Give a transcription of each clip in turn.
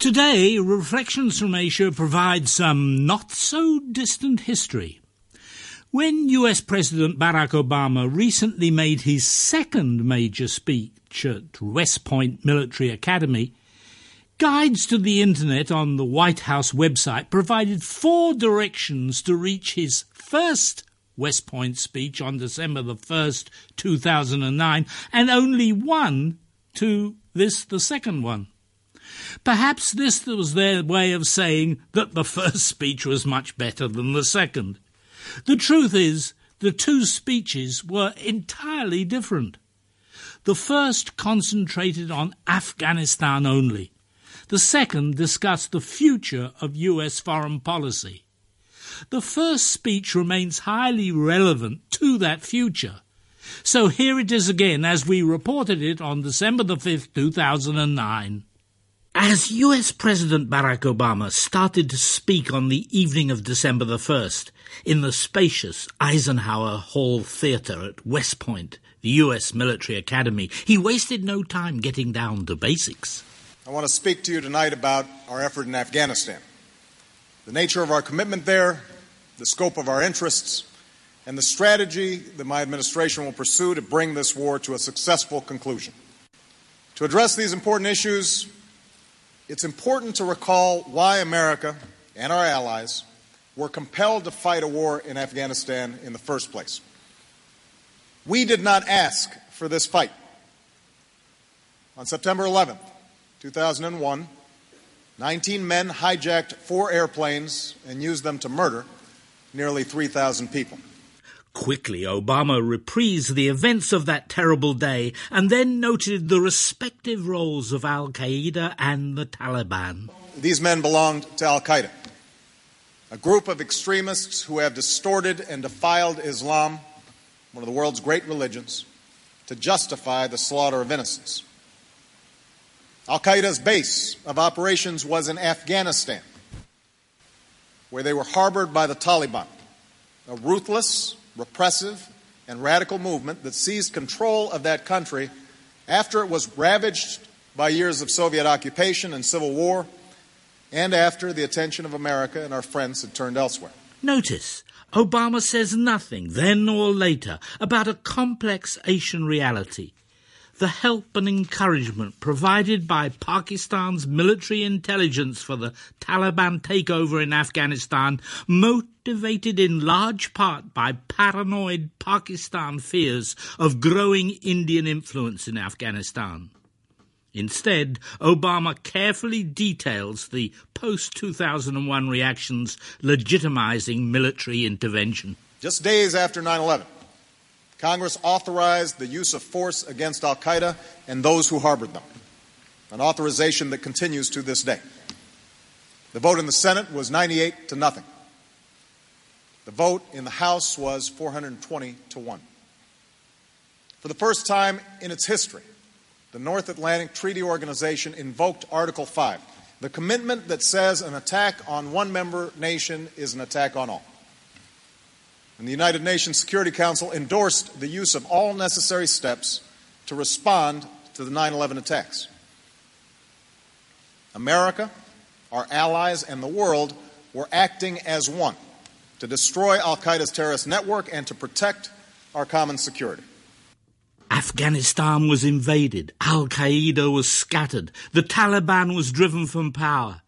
Today, Reflections from Asia provides some not so distant history. When US President Barack Obama recently made his second major speech at West Point Military Academy, guides to the internet on the White House website provided four directions to reach his first West Point speech on December the 1st, 2009, and only one to this, the second one. Perhaps this was their way of saying that the first speech was much better than the second. The truth is, the two speeches were entirely different. The first concentrated on Afghanistan only. The second discussed the future of US foreign policy. The first speech remains highly relevant to that future. So here it is again as we reported it on December the 5th, 2009. As US President Barack Obama started to speak on the evening of December the 1st in the spacious Eisenhower Hall Theatre at West Point, the US Military Academy, he wasted no time getting down to basics. I want to speak to you tonight about our effort in Afghanistan, the nature of our commitment there, the scope of our interests, and the strategy that my administration will pursue to bring this war to a successful conclusion. To address these important issues, it's important to recall why America and our allies were compelled to fight a war in Afghanistan in the first place. We did not ask for this fight. On September 11th, 2001, 19 men hijacked four airplanes and used them to murder nearly 3,000 people. Quickly, Obama reprised the events of that terrible day and then noted the respective roles of Al Qaeda and the Taliban. These men belonged to Al Qaeda, a group of extremists who have distorted and defiled Islam, one of the world's great religions, to justify the slaughter of innocents. Al Qaeda's base of operations was in Afghanistan, where they were harbored by the Taliban, a ruthless, repressive, and radical movement that seized control of that country after it was ravaged by years of Soviet occupation and civil war, and after the attention of America and our friends had turned elsewhere. Notice, Obama says nothing, then or later, about a complex Asian reality the help and encouragement provided by Pakistan's military intelligence for the Taliban takeover in Afghanistan, motivated in large part by paranoid Pakistan fears of growing Indian influence in Afghanistan. Instead, Obama carefully details the post 2001 reactions legitimizing military intervention. Just days after 9 11, Congress authorized the use of force against Al Qaeda and those who harbored them, an authorization that continues to this day. The vote in the Senate was 98 to nothing. The vote in the House was 420 to 1. For the first time in its history, the North Atlantic Treaty Organization invoked Article 5, the commitment that says an attack on one member nation is an attack on all and the United Nations Security Council endorsed the use of all necessary steps to respond to the 9 11 attacks. America, our allies, and the world were acting as one to destroy Al Qaeda's terrorist network and to protect our common security. Afghanistan was invaded, Al Qaeda was scattered, the Taliban was driven from power.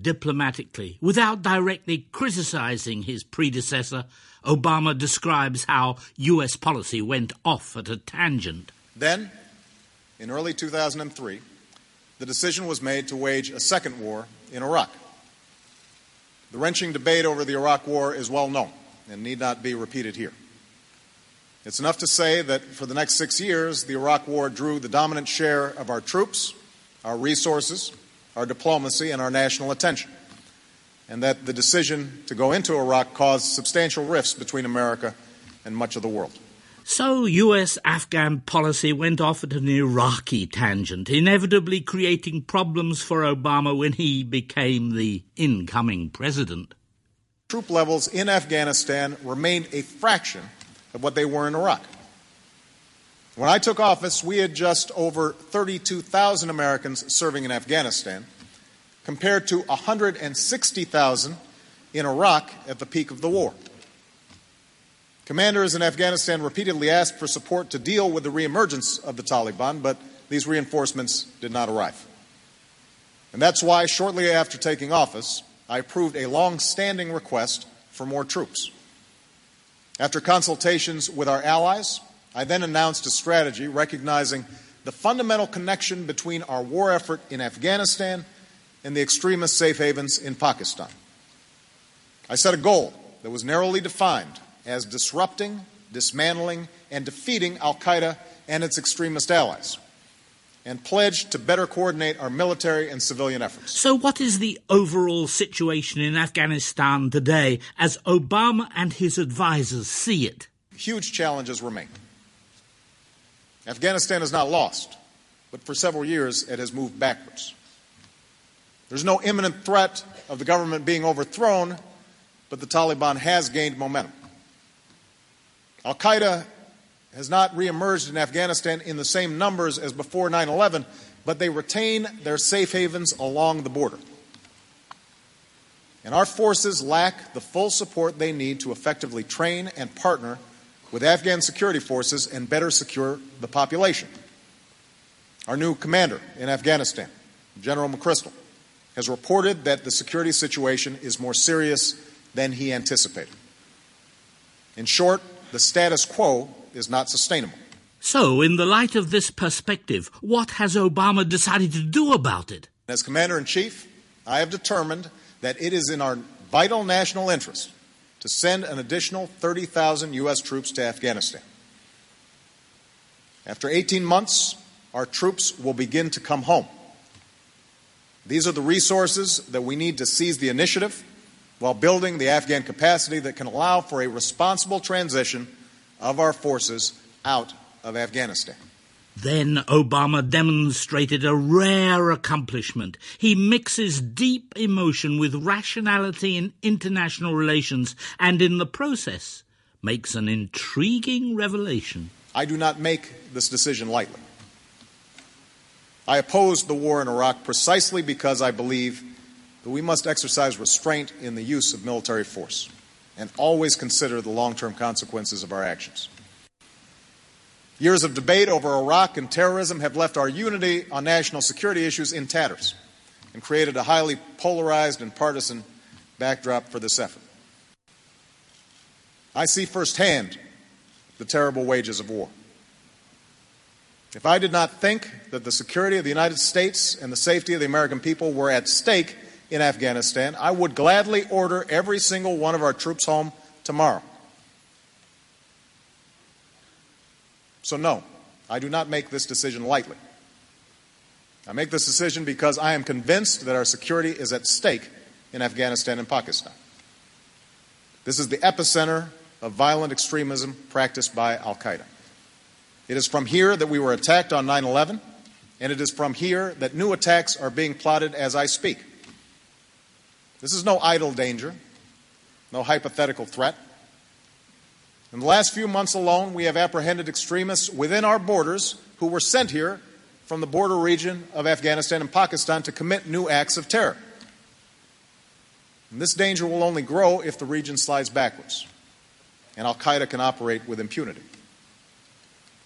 Diplomatically, without directly criticizing his predecessor, Obama describes how U.S. policy went off at a tangent. Then, in early 2003, the decision was made to wage a second war in Iraq. The wrenching debate over the Iraq War is well known and need not be repeated here. It's enough to say that for the next six years, the Iraq War drew the dominant share of our troops, our resources, our diplomacy, and our national attention and that the decision to go into Iraq caused substantial rifts between America and much of the world. So US Afghan policy went off at an Iraqi tangent, inevitably creating problems for Obama when he became the incoming president. Troop levels in Afghanistan remained a fraction of what they were in Iraq. When I took office, we had just over 32,000 Americans serving in Afghanistan, compared to 160,000 in Iraq at the peak of the war. Commanders in Afghanistan repeatedly asked for support to deal with the reemergence of the Taliban, but these reinforcements did not arrive. And that's why, shortly after taking office, I approved a long standing request for more troops. After consultations with our allies, I then announced a strategy recognizing the fundamental connection between our war effort in Afghanistan and the extremist safe havens in Pakistan. I set a goal that was narrowly defined as disrupting, dismantling, and defeating Al Qaeda and its extremist allies, and pledged to better coordinate our military and civilian efforts. So, what is the overall situation in Afghanistan today as Obama and his advisers see it? Huge challenges remain. Afghanistan is not lost, but for several years it has moved backwards. There's no imminent threat of the government being overthrown, but the Taliban has gained momentum. Al Qaeda has not reemerged in Afghanistan in the same numbers as before 9 11, but they retain their safe havens along the border. And our forces lack the full support they need to effectively train and partner with Afghan security forces and better secure the population. Our new commander in Afghanistan, General McChrystal, has reported that the security situation is more serious than he anticipated. In short, the status quo is not sustainable. So, in the light of this perspective, what has Obama decided to do about it? As Commander in Chief, I have determined that it is in our vital national interest to send an additional 30,000 U.S. troops to Afghanistan. After 18 months, our troops will begin to come home. These are the resources that we need to seize the initiative while building the Afghan capacity that can allow for a responsible transition of our forces out of Afghanistan. Then Obama demonstrated a rare accomplishment. He mixes deep emotion with rationality in international relations and in the process makes an intriguing revelation. I do not make this decision lightly. I opposed the war in Iraq precisely because I believe that we must exercise restraint in the use of military force and always consider the long term consequences of our actions. Years of debate over Iraq and terrorism have left our unity on national security issues in tatters and created a highly polarized and partisan backdrop for this effort. I see firsthand the terrible wages of war. If I did not think that the security of the United States and the safety of the American people were at stake in Afghanistan, I would gladly order every single one of our troops home tomorrow. So, no, I do not make this decision lightly. I make this decision because I am convinced that our security is at stake in Afghanistan and Pakistan. This is the epicenter of violent extremism practiced by Al Qaeda. It is from here that we were attacked on 9 11, and it is from here that new attacks are being plotted as I speak. This is no idle danger, no hypothetical threat. In the last few months alone, we have apprehended extremists within our borders who were sent here from the border region of Afghanistan and Pakistan to commit new acts of terror. And this danger will only grow if the region slides backwards and Al Qaeda can operate with impunity.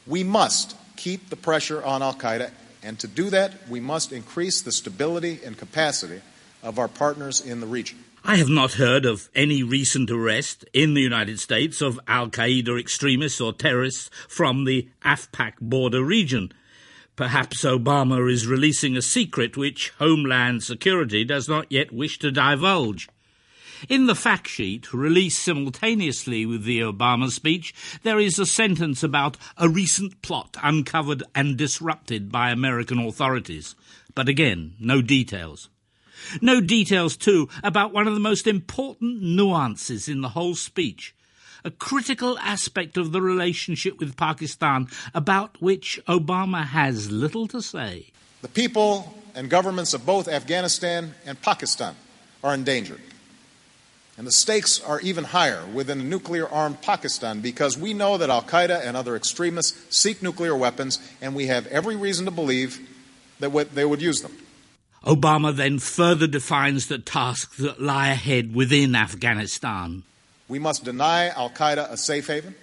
We must keep the pressure on Al Qaeda, and to do that, we must increase the stability and capacity of our partners in the region. I have not heard of any recent arrest in the United States of Al Qaeda extremists or terrorists from the AfPak border region. Perhaps Obama is releasing a secret which Homeland Security does not yet wish to divulge. In the fact sheet, released simultaneously with the Obama speech, there is a sentence about a recent plot uncovered and disrupted by American authorities. But again, no details. No details, too, about one of the most important nuances in the whole speech. A critical aspect of the relationship with Pakistan about which Obama has little to say. The people and governments of both Afghanistan and Pakistan are endangered. And the stakes are even higher within a nuclear armed Pakistan because we know that Al Qaeda and other extremists seek nuclear weapons, and we have every reason to believe that they would use them. Obama then further defines the tasks that lie ahead within Afghanistan. We must deny Al Qaeda a safe haven.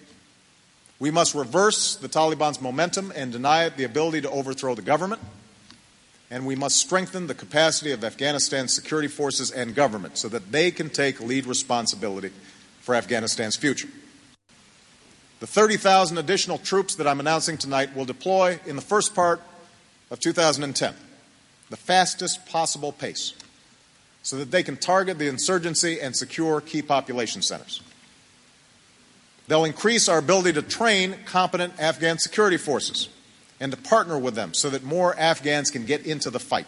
We must reverse the Taliban's momentum and deny it the ability to overthrow the government. And we must strengthen the capacity of Afghanistan's security forces and government so that they can take lead responsibility for Afghanistan's future. The 30,000 additional troops that I'm announcing tonight will deploy in the first part of 2010, the fastest possible pace, so that they can target the insurgency and secure key population centers. They'll increase our ability to train competent Afghan security forces and to partner with them so that more Afghans can get into the fight.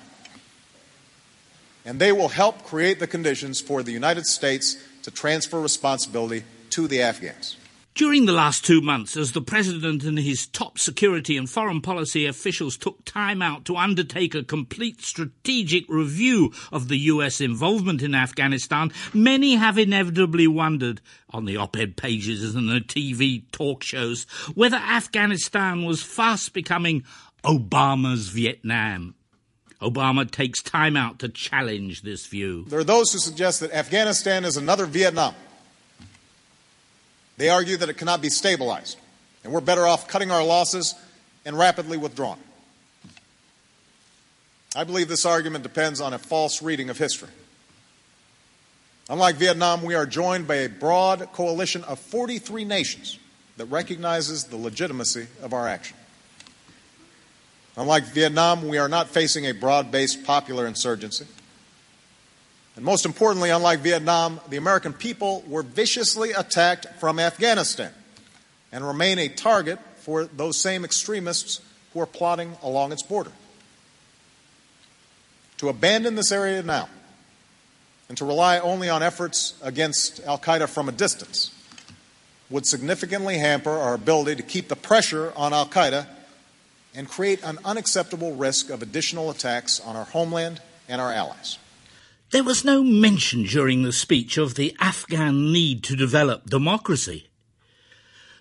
And they will help create the conditions for the United States to transfer responsibility to the Afghans. During the last two months, as the President and his top security and foreign policy officials took time out to undertake a complete strategic review of the US involvement in Afghanistan, many have inevitably wondered, on the op-ed pages and the TV talk shows, whether Afghanistan was fast becoming Obama's Vietnam. Obama takes time out to challenge this view. There are those who suggest that Afghanistan is another Vietnam they argue that it cannot be stabilized, and we're better off cutting our losses and rapidly withdrawing. I believe this argument depends on a false reading of history. Unlike Vietnam, we are joined by a broad coalition of 43 nations that recognizes the legitimacy of our action. Unlike Vietnam, we are not facing a broad based popular insurgency. And most importantly, unlike Vietnam, the American people were viciously attacked from Afghanistan and remain a target for those same extremists who are plotting along its border. To abandon this area now and to rely only on efforts against Al Qaeda from a distance would significantly hamper our ability to keep the pressure on Al Qaeda and create an unacceptable risk of additional attacks on our homeland and our allies. There was no mention during the speech of the Afghan need to develop democracy.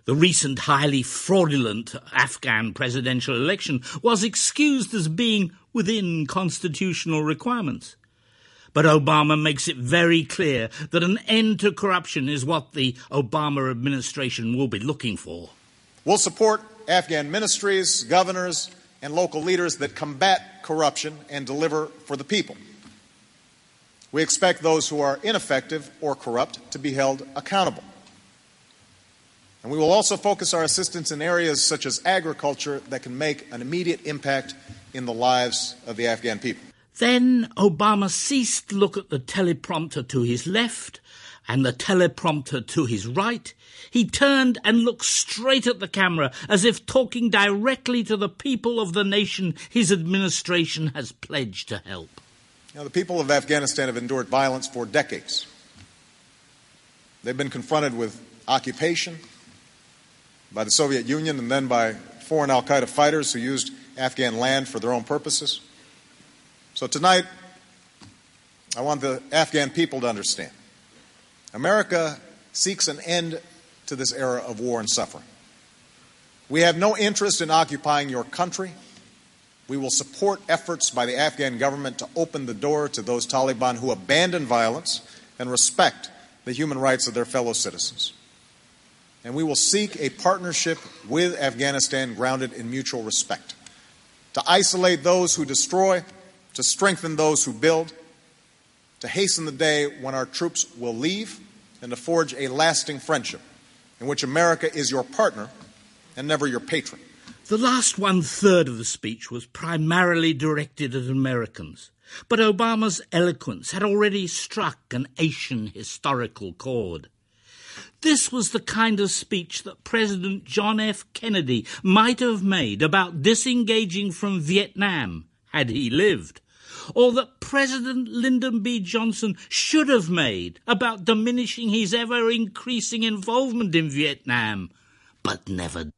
The recent highly fraudulent Afghan presidential election was excused as being within constitutional requirements. But Obama makes it very clear that an end to corruption is what the Obama administration will be looking for. We'll support Afghan ministries, governors, and local leaders that combat corruption and deliver for the people. We expect those who are ineffective or corrupt to be held accountable. And we will also focus our assistance in areas such as agriculture that can make an immediate impact in the lives of the Afghan people. Then Obama ceased to look at the teleprompter to his left and the teleprompter to his right. He turned and looked straight at the camera as if talking directly to the people of the nation his administration has pledged to help. Now, the people of Afghanistan have endured violence for decades. They've been confronted with occupation by the Soviet Union and then by foreign Al Qaeda fighters who used Afghan land for their own purposes. So tonight, I want the Afghan people to understand America seeks an end to this era of war and suffering. We have no interest in occupying your country we will support efforts by the Afghan government to open the door to those Taliban who abandon violence and respect the human rights of their fellow citizens. And we will seek a partnership with Afghanistan grounded in mutual respect to isolate those who destroy, to strengthen those who build, to hasten the day when our troops will leave, and to forge a lasting friendship in which America is your partner and never your patron. The last one third of the speech was primarily directed at Americans, but Obama's eloquence had already struck an Asian historical chord. This was the kind of speech that President John F. Kennedy might have made about disengaging from Vietnam had he lived, or that President Lyndon B. Johnson should have made about diminishing his ever increasing involvement in Vietnam, but never